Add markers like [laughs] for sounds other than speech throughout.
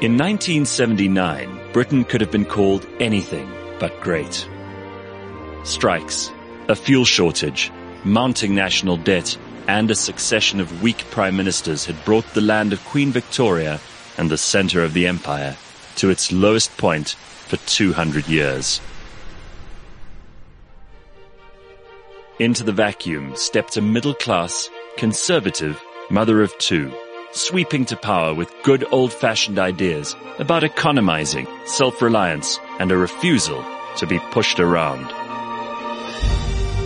In 1979, Britain could have been called anything but great. Strikes, a fuel shortage, mounting national debt, and a succession of weak prime ministers had brought the land of Queen Victoria and the center of the empire to its lowest point for 200 years. Into the vacuum stepped a middle class, conservative mother of two, sweeping to power with good old fashioned ideas about economizing, self reliance, and a refusal to be pushed around.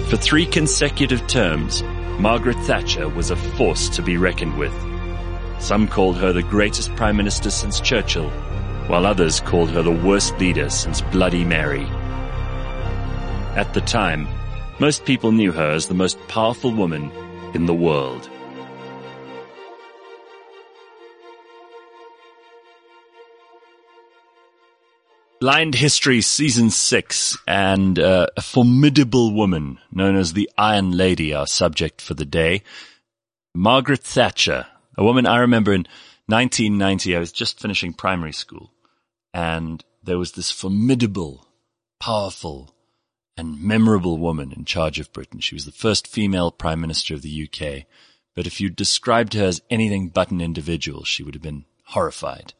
For three consecutive terms, Margaret Thatcher was a force to be reckoned with. Some called her the greatest prime minister since Churchill, while others called her the worst leader since Bloody Mary. At the time, most people knew her as the most powerful woman in the world. Blind History Season 6 and uh, a formidable woman known as the Iron Lady, our subject for the day. Margaret Thatcher, a woman I remember in 1990, I was just finishing primary school and there was this formidable, powerful and memorable woman in charge of Britain. She was the first female prime minister of the UK. But if you described her as anything but an individual, she would have been horrified.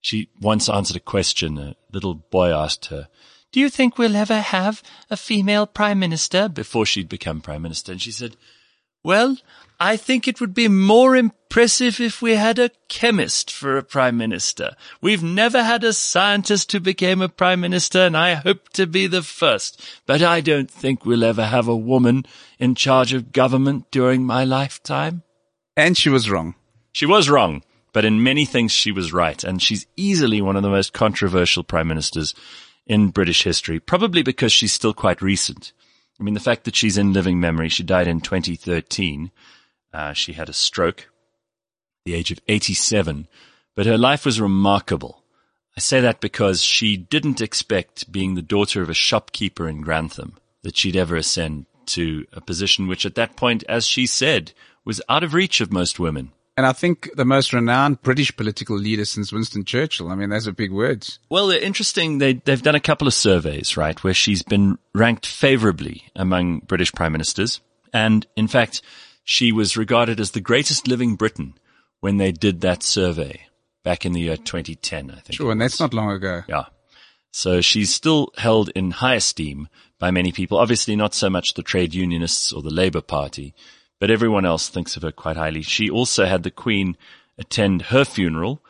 She once answered a question. A little boy asked her, Do you think we'll ever have a female prime minister? Before she'd become prime minister. And she said, Well, I think it would be more impressive if we had a chemist for a prime minister. We've never had a scientist who became a prime minister, and I hope to be the first. But I don't think we'll ever have a woman in charge of government during my lifetime. And she was wrong. She was wrong. But in many things, she was right. And she's easily one of the most controversial prime ministers in British history, probably because she's still quite recent. I mean, the fact that she's in living memory, she died in 2013. Uh, she had a stroke the age of 87, but her life was remarkable. I say that because she didn't expect being the daughter of a shopkeeper in Grantham that she'd ever ascend to a position which at that point, as she said, was out of reach of most women. And I think the most renowned British political leader since Winston Churchill. I mean, those are big words. Well, they're interesting. They, they've done a couple of surveys, right, where she's been ranked favorably among British prime ministers. And in fact, she was regarded as the greatest living Briton when they did that survey back in the year 2010, I think. Sure, and that's not long ago. Yeah. So she's still held in high esteem by many people. Obviously not so much the trade unionists or the Labour Party, but everyone else thinks of her quite highly. She also had the Queen attend her funeral,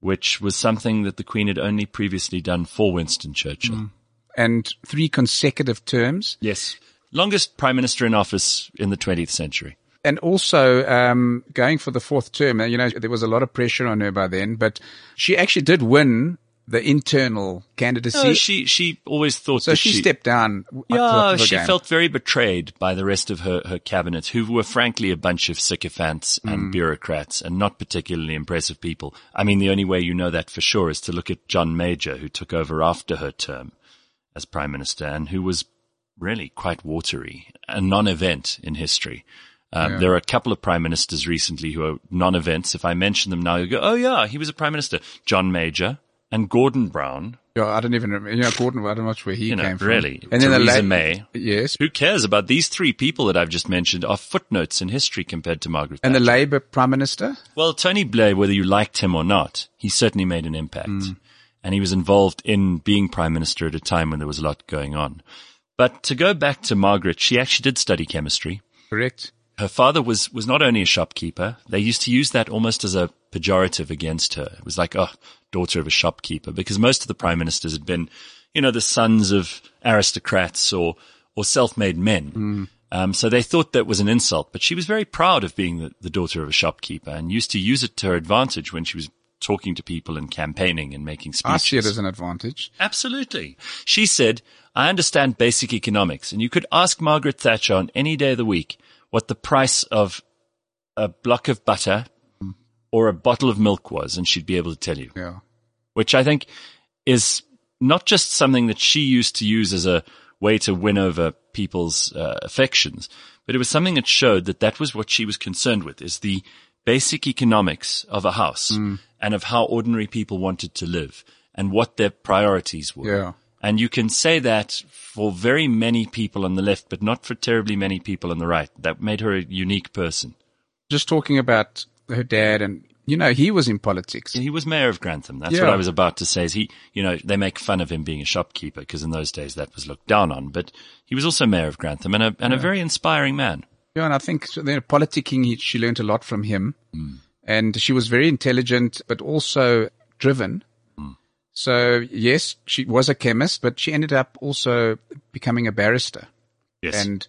which was something that the Queen had only previously done for Winston Churchill. Mm. And three consecutive terms. Yes. Longest Prime Minister in office in the 20th century. And also um, going for the fourth term. You know, there was a lot of pressure on her by then, but she actually did win the internal candidacy. No, she she always thought so. She, she, stepped down. Yeah, she game. felt very betrayed by the rest of her her cabinet, who were frankly a bunch of sycophants and mm. bureaucrats, and not particularly impressive people. I mean, the only way you know that for sure is to look at John Major, who took over after her term as prime minister, and who was really quite watery, a non-event in history. Um, yeah. There are a couple of prime ministers recently who are non-events. If I mention them now, you go, "Oh yeah, he was a prime minister." John Major, and Gordon Brown. Yeah, I don't even remember. You know, Gordon, I don't know where he you know, came from. Really. And Theresa then the la- May. Yes. Who cares about these three people that I've just mentioned are footnotes in history compared to Margaret And Thatcher. the Labour Prime Minister? Well, Tony Blair, whether you liked him or not, he certainly made an impact. Mm. And he was involved in being Prime Minister at a time when there was a lot going on. But to go back to Margaret, she actually did study chemistry. Correct her father was, was not only a shopkeeper, they used to use that almost as a pejorative against her. It was like, oh, daughter of a shopkeeper, because most of the prime ministers had been, you know, the sons of aristocrats or, or self-made men. Mm. Um, so they thought that was an insult, but she was very proud of being the, the daughter of a shopkeeper and used to use it to her advantage when she was talking to people and campaigning and making speeches. I see it as an advantage. Absolutely. She said, I understand basic economics and you could ask Margaret Thatcher on any day of the week what the price of a block of butter or a bottle of milk was, and she'd be able to tell you. Yeah. Which I think is not just something that she used to use as a way to win over people's uh, affections, but it was something that showed that that was what she was concerned with: is the basic economics of a house Mm. and of how ordinary people wanted to live and what their priorities were. Yeah. And you can say that for very many people on the left, but not for terribly many people on the right. That made her a unique person. Just talking about her dad and, you know, he was in politics. He was mayor of Grantham. That's Yeah. what I was about to say. Is he, you know, they make fun of him being a shopkeeper because in those days that was looked down on. But he was also mayor of Grantham and a and a very inspiring man. Yeah, and I think so, you politicking, he, she learned a lot from him. Mm. And she was very intelligent, but also driven. So yes, she was a chemist, but she ended up also becoming a barrister. Yes. And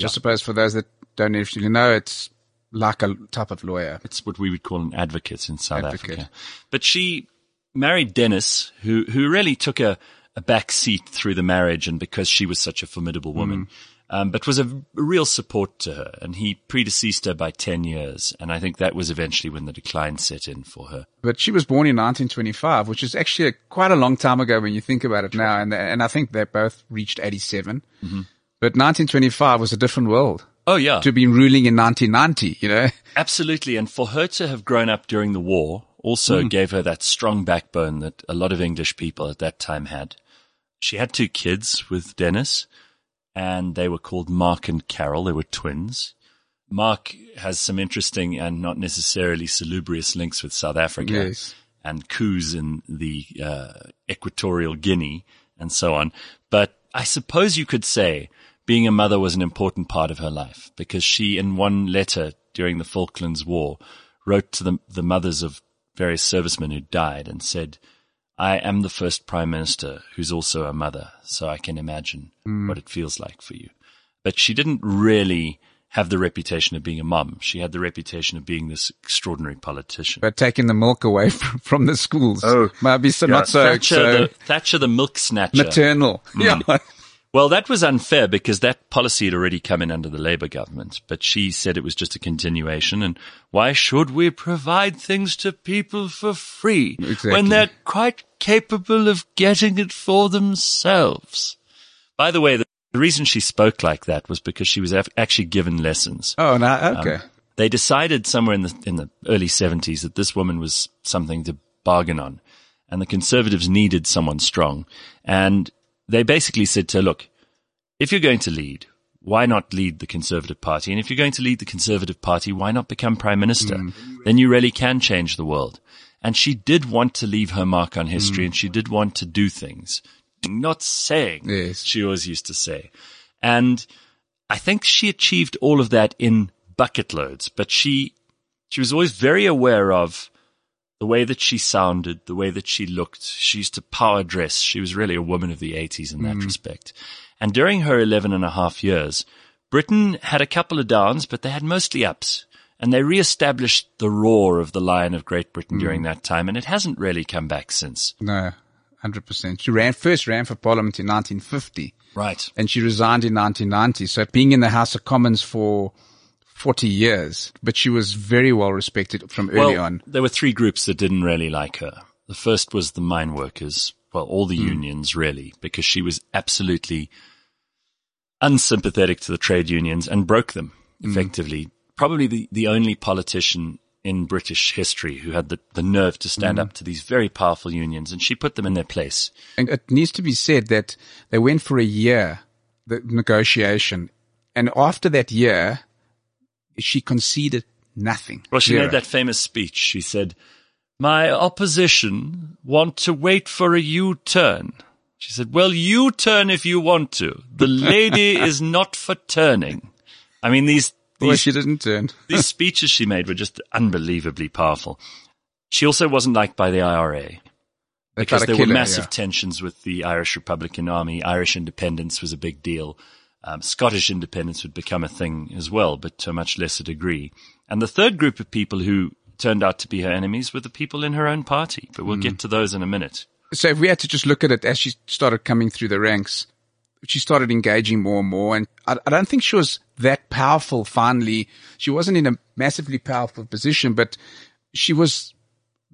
I suppose for those that don't actually know, it's like a type of lawyer. It's what we would call an advocate in South Advocate. Africa. But she married Dennis, who who really took a, a back seat through the marriage, and because she was such a formidable woman, mm. Um, but was a, real support to her. And he predeceased her by ten years, and I think that was eventually when the decline set in for her. But she was born in 1925, which is actually a, quite a long time ago when you think about it now. And and I think they both reached 87. But 1925 was a different world. Oh yeah, To have been ruling in 1990, you know. Absolutely. And for her to have grown up during the war also gave her that strong backbone that a lot of English people at that time had. She had two kids with Dennis and they were called Mark and Carol. They were twins. Mark has some interesting and not necessarily salubrious links with South Africa Yes. and coups in the uh, Equatorial Guinea and so on. But I suppose you could say being a mother was an important part of her life because she, in one letter during the Falklands War, wrote to the, the mothers of various servicemen who died and said, I am the first prime minister who's also a mother, so I can imagine mm. what it feels like for you. But she didn't really have the reputation of being a mum. She had the reputation of being this extraordinary politician. But taking the milk away [laughs] from, from the schools. Oh, might be so, not so, Thatcher, so the, Thatcher the milk snatcher. maternal. Mm. Yeah. [laughs] Well, that was unfair because that policy had already come in under the Labour government, but she said it was just a continuation. And why should we provide things to people for free Exactly. when they're quite capable of getting it for themselves? By the way, the, reason she spoke like that was because she was actually given lessons. Oh, no, okay. Um, they decided somewhere in the in the early seventies that this woman was something to bargain on, and the Conservatives needed someone strong. And they basically said to her, "Look, if you're going to lead, why not lead the Conservative Party? And if you're going to lead the Conservative Party, why not become Prime Minister? Then you really can change the world." And she did want to leave her mark on history, mm. and she did want to do things. Not saying, Yes. she always used to say. And I think she achieved all of that in bucket loads, but she, she was always very aware of the way that she sounded, the way that she looked. She used to power dress. She was really a woman of the 80s in that mm. respect. And during her 11 and a half years, Britain had a couple of downs, but they had mostly ups. And they reestablished the roar of the Lion of Great Britain hmm. during that time, and it hasn't really come back since. No, 100%. She ran, first ran for parliament in 1950 Right. and she resigned in 1990. So being in the House of Commons for 40 years, but she was very well respected from early well, on. There were three groups that didn't really like her. The first was the mine workers. Well, all the hmm. unions really, because she was absolutely unsympathetic to the trade unions and broke them hmm. effectively. Probably the, the only politician in British history who had the, the nerve to stand mm-hmm. up to these very powerful unions and she put them in their place. And it needs to be said that they went for a year, the negotiation. And after that year, she conceded nothing. Well, she Zero. made that famous speech. She said, My opposition want to wait for a U-turn. She said, Well, you turn if you want to. The lady [laughs] is not for turning. I mean, these, Well, these, she didn't turn. [laughs] these speeches she made were just unbelievably powerful. She also wasn't liked by the IRA because there were massive yeah. tensions with the Irish Republican Army. Irish independence was a big deal. Um, Scottish independence would become a thing as well, but to a much lesser degree. And the third group of people who turned out to be her enemies were the people in her own party. But we'll Hmm. get to those in a minute. So if we had to just look at it as she started coming through the ranks, she started engaging more and more. And I, I don't think she was that powerful finally. She wasn't in a massively powerful position, but she was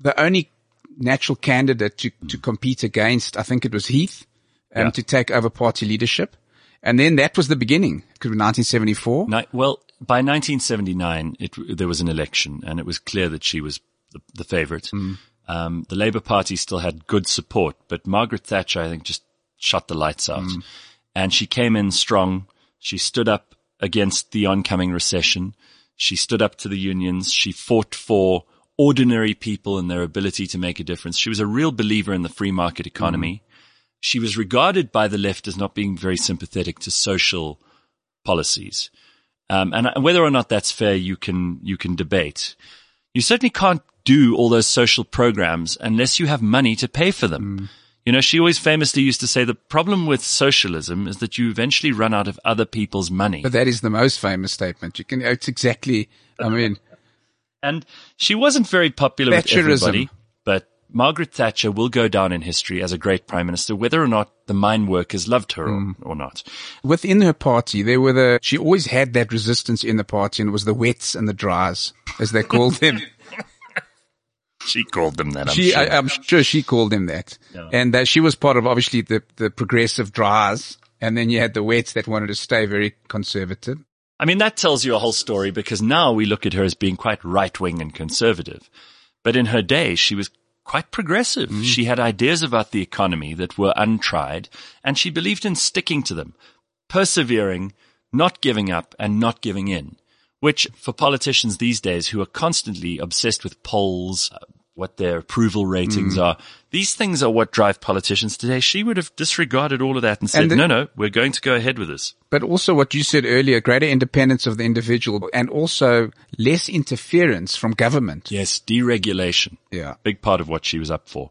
the only natural candidate to, to compete against, I think it was Heath, um, Yeah. to take over party leadership. And then that was the beginning, because 1974. Ni- well, by 1979, it, there was an election and it was clear that she was the, the favorite. Um, the Labour Party still had good support, but Margaret Thatcher, I think, just shut the lights out. And she came in strong. She stood up against the oncoming recession. She stood up to the unions. She fought for ordinary people and their ability to make a difference. She was a real believer in the free market economy. She was regarded by the left as not being very sympathetic to social policies. Um, and whether or not that's fair, you can, you can debate. You certainly can't do all those social programs unless you have money to pay for them. You know, she always famously used to say the problem with socialism is that you eventually run out of other people's money. But that is the most famous statement. You can, it's exactly, I mean, And she wasn't very popular with everybody, but Margaret Thatcher will go down in history as a great prime minister, whether or not the mine workers loved her or, hmm. or not. within her party, there were the, she always had that resistance in the party and it was the wets and the dries, as they called them. [laughs] She called them that, I'm she, sure. I, I'm sure she called them that. Yeah. And that she was part of obviously the, the progressive dries. And then you had the wets that wanted to stay very conservative. I mean, that tells you a whole story because now we look at her as being quite right wing and conservative. But in her day, she was quite progressive. She had ideas about the economy that were untried and she believed in sticking to them, persevering, not giving up and not giving in, which for politicians these days who are constantly obsessed with polls, uh, what their approval ratings mm. are, these things are what drive politicians today. She would have disregarded all of that and said, And the- no, no, we're going to go ahead with this. But also what you said earlier, greater independence of the individual and also less interference from government. Yes, deregulation. Yeah. Big part of what she was up for.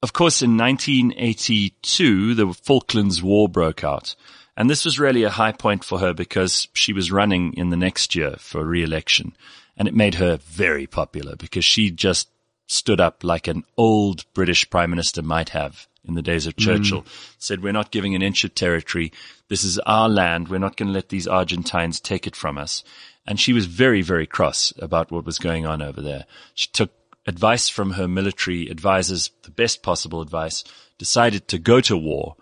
Of course, in 1982, the Falklands War broke out. And this was really a high point for her because she was running in the next year for re-election. And it made her very popular because she just stood up like an old British prime minister might have in the days of hmm. Churchill. Said, we're not giving an inch of territory. This is our land. We're not going to let these Argentines take it from us. And she was very, very cross about what was going on over there. She took advice from her military advisors, the best possible advice, decided to go to war.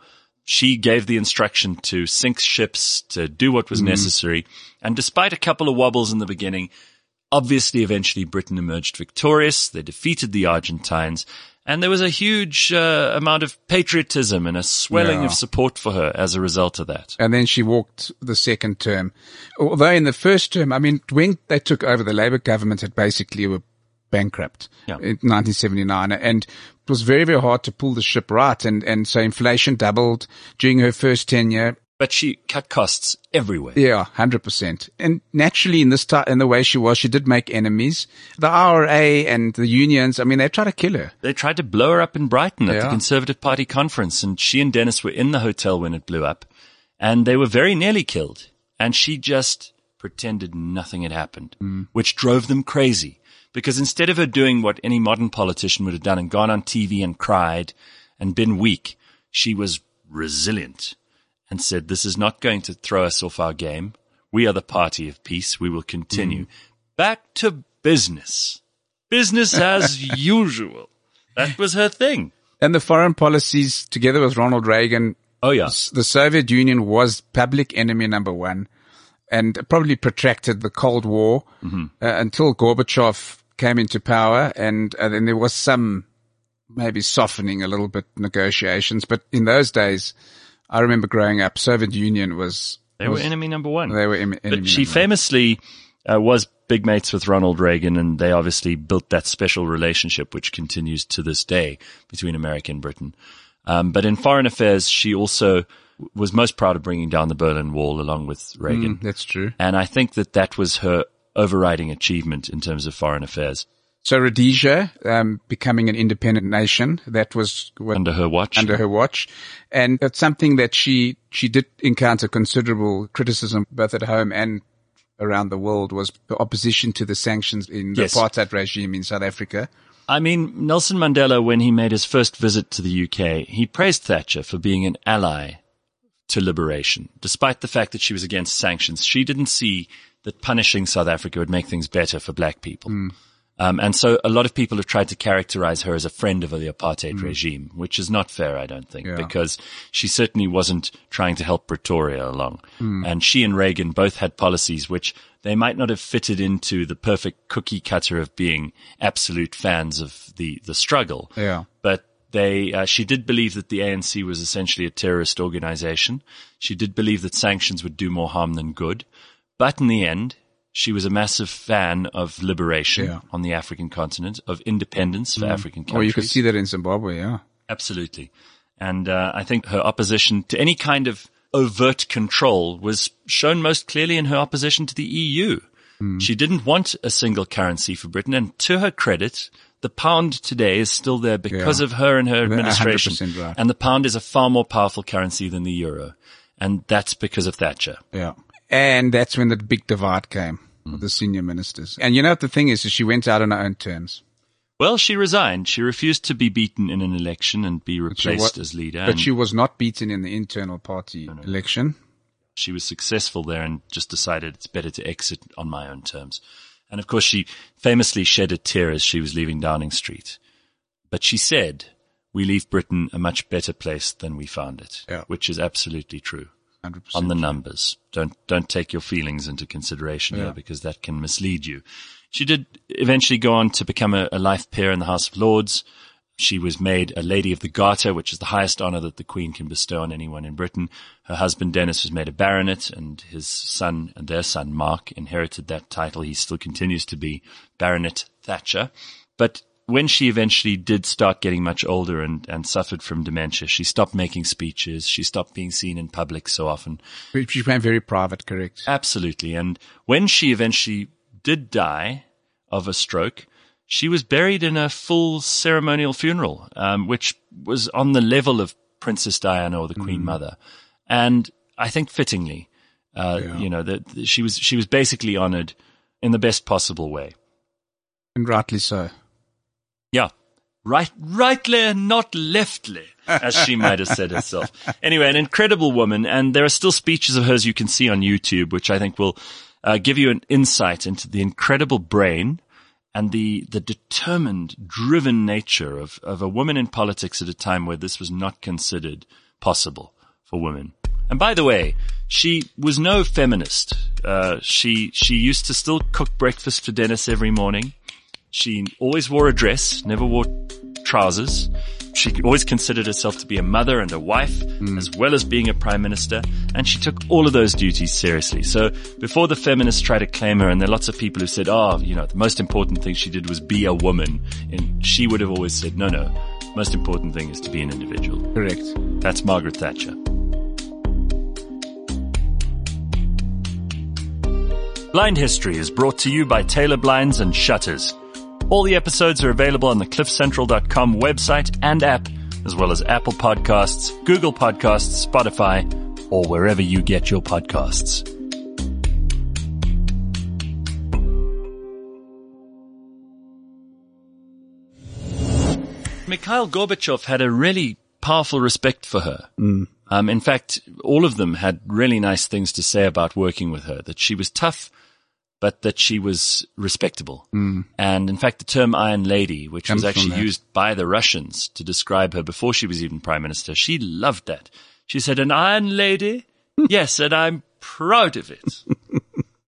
She gave the instruction to sink ships, to do what was hmm. necessary. And despite a couple of wobbles in the beginning, obviously eventually Britain emerged victorious. They defeated the Argentines. And there was a huge uh, amount of patriotism and a swelling Yeah. of support for her as a result of that. And then she walked the second term. Although in the first term, I mean, when they took over, the Labour government had basically were bankrupt Yeah. in 1979. And it was very, very hard to pull the ship right. And, and so inflation doubled during her first tenure. But she cut costs everywhere. Yeah, hundred percent. And naturally, in this in the way she was, she did make enemies. The IRA and the unions. I mean, they tried to kill her. They tried to blow her up in Brighton at the Conservative Party conference, and she and Dennis were in the hotel when it blew up, and they were very nearly killed. And she just pretended nothing had happened, mm. which drove them crazy. Because instead of her doing what any modern politician would have done and gone on TV and cried and been weak, she was resilient and said, this is not going to throw us off our game. We are the party of peace. We will continue. Back to business. Business as [laughs] usual. That was her thing. And the foreign policies, together with Ronald Reagan, Oh yeah. the Soviet Union was public enemy number one and probably protracted the Cold War uh, until Gorbachev came into power. And, uh, then there was some maybe softening a little bit negotiations. But in those days, I remember growing up, Soviet Union was, They were enemy number one. they were em- enemy but she number one. famously uh, was big mates with Ronald Reagan, and they obviously built that special relationship, which continues to this day between America and Britain. Um, but in foreign affairs, she also was most proud of bringing down the Berlin Wall along with Reagan. Mm, that's true. And I think that that was her overriding achievement in terms of foreign affairs So Rhodesia, um, becoming an independent nation, that was what, under her watch. under her watch. And it's something that she, she did encounter considerable criticism both at home and around the world was the opposition to the sanctions in the Yes. apartheid regime in South Africa. I mean, Nelson Mandela, when he made his first visit to the UK, he praised Thatcher for being an ally to liberation, despite the fact that she was against sanctions. She didn't see that punishing South Africa would make things better for black people. Um, and so a lot of people have tried to characterize her as a friend of the apartheid regime, which is not fair, I don't think, Yeah. because she certainly wasn't trying to help Pretoria along. And she and Reagan both had policies which they might not have fitted into the perfect cookie cutter of being absolute fans of the, the struggle Yeah. but they uh, she did believe that the ANC was essentially a terrorist organization. She did believe that sanctions would do more harm than good. But in the end, she was a massive fan of liberation Yeah. on the African continent, of independence for African countries. Or you could see that in Zimbabwe, yeah. Absolutely. And uh, I think her opposition to any kind of overt control was shown most clearly in her opposition to the EU. She didn't want a single currency for Britain. And to her credit, the pound today is still there because Yeah. of her and her administration. right. And the pound is a far more powerful currency than the euro. And that's because of Thatcher. Yeah. And that's when the big divide came Hmm. with the senior ministers. And you know what the thing is, is she went out on her own terms. Well, she resigned. She refused to be beaten in an election and be replaced wa- as leader. But she was not beaten in the internal party election. she was successful there and just decided it's better to exit on my own terms. And of course, she famously shed a tear as she was leaving Downing Street. But she said, we leave Britain a much better place than we found it, Yeah. which is absolutely true 100%. on the numbers. Don't, don't take your feelings into consideration Yeah. here because that can mislead you. She did eventually go on to become a, a life peer in the House of Lords. She was made a Lady of the Garter, which is the highest honor that the Queen can bestow on anyone in Britain. Her husband Dennis was made a baronet and his son and their son Mark inherited that title. He still continues to be Baronet Thatcher. But when she eventually did start getting much older and, and suffered from dementia, she stopped making speeches. She stopped being seen in public so often. She became very private, correct? Absolutely. And when she eventually did die of a stroke, she was buried in a full ceremonial funeral, um, which was on the level of Princess Diana or the Queen Mother. And I think fittingly, uh, Yeah. you know, that that she was, she was basically honored in the best possible way. And rightly so. Yeah. Right, rightly, not leftly, as she might have said herself. Anyway, an incredible woman, and there are still speeches of hers you can see on YouTube, which I think will uh, give you an insight into the incredible brain and the the determined, driven nature of of a woman in politics at a time where this was not considered possible for women. And by the way, she was no feminist. Uh, she she used to still cook breakfast for Dennis every morning. She always wore a dress, never wore trousers. She always considered herself to be a mother and a wife, hmm. as well as being a prime minister, and she took all of those duties seriously. So before the feminists tried to claim her, and there are lots of people who said, oh, you know, the most important thing she did was be a woman, and she would have always said, no, no, most important thing is to be an individual. Correct. That's Margaret Thatcher. Blind History is brought to you by Taylor Blinds and Shutters. All the episodes are available on the cliffcentral.com website and app, as well as Apple Podcasts, Google Podcasts, Spotify, or wherever you get your podcasts. Mikhail Gorbachev had a really powerful respect for her. Um, in fact, all of them had really nice things to say about working with her, that she was tough, but that she was respectable. Mm. And in fact, the term Iron Lady, which Comes was actually used by the Russians to describe her before she was even prime minister, she loved that. She said, an Iron Lady? [laughs] yes, and I'm proud of it. [laughs]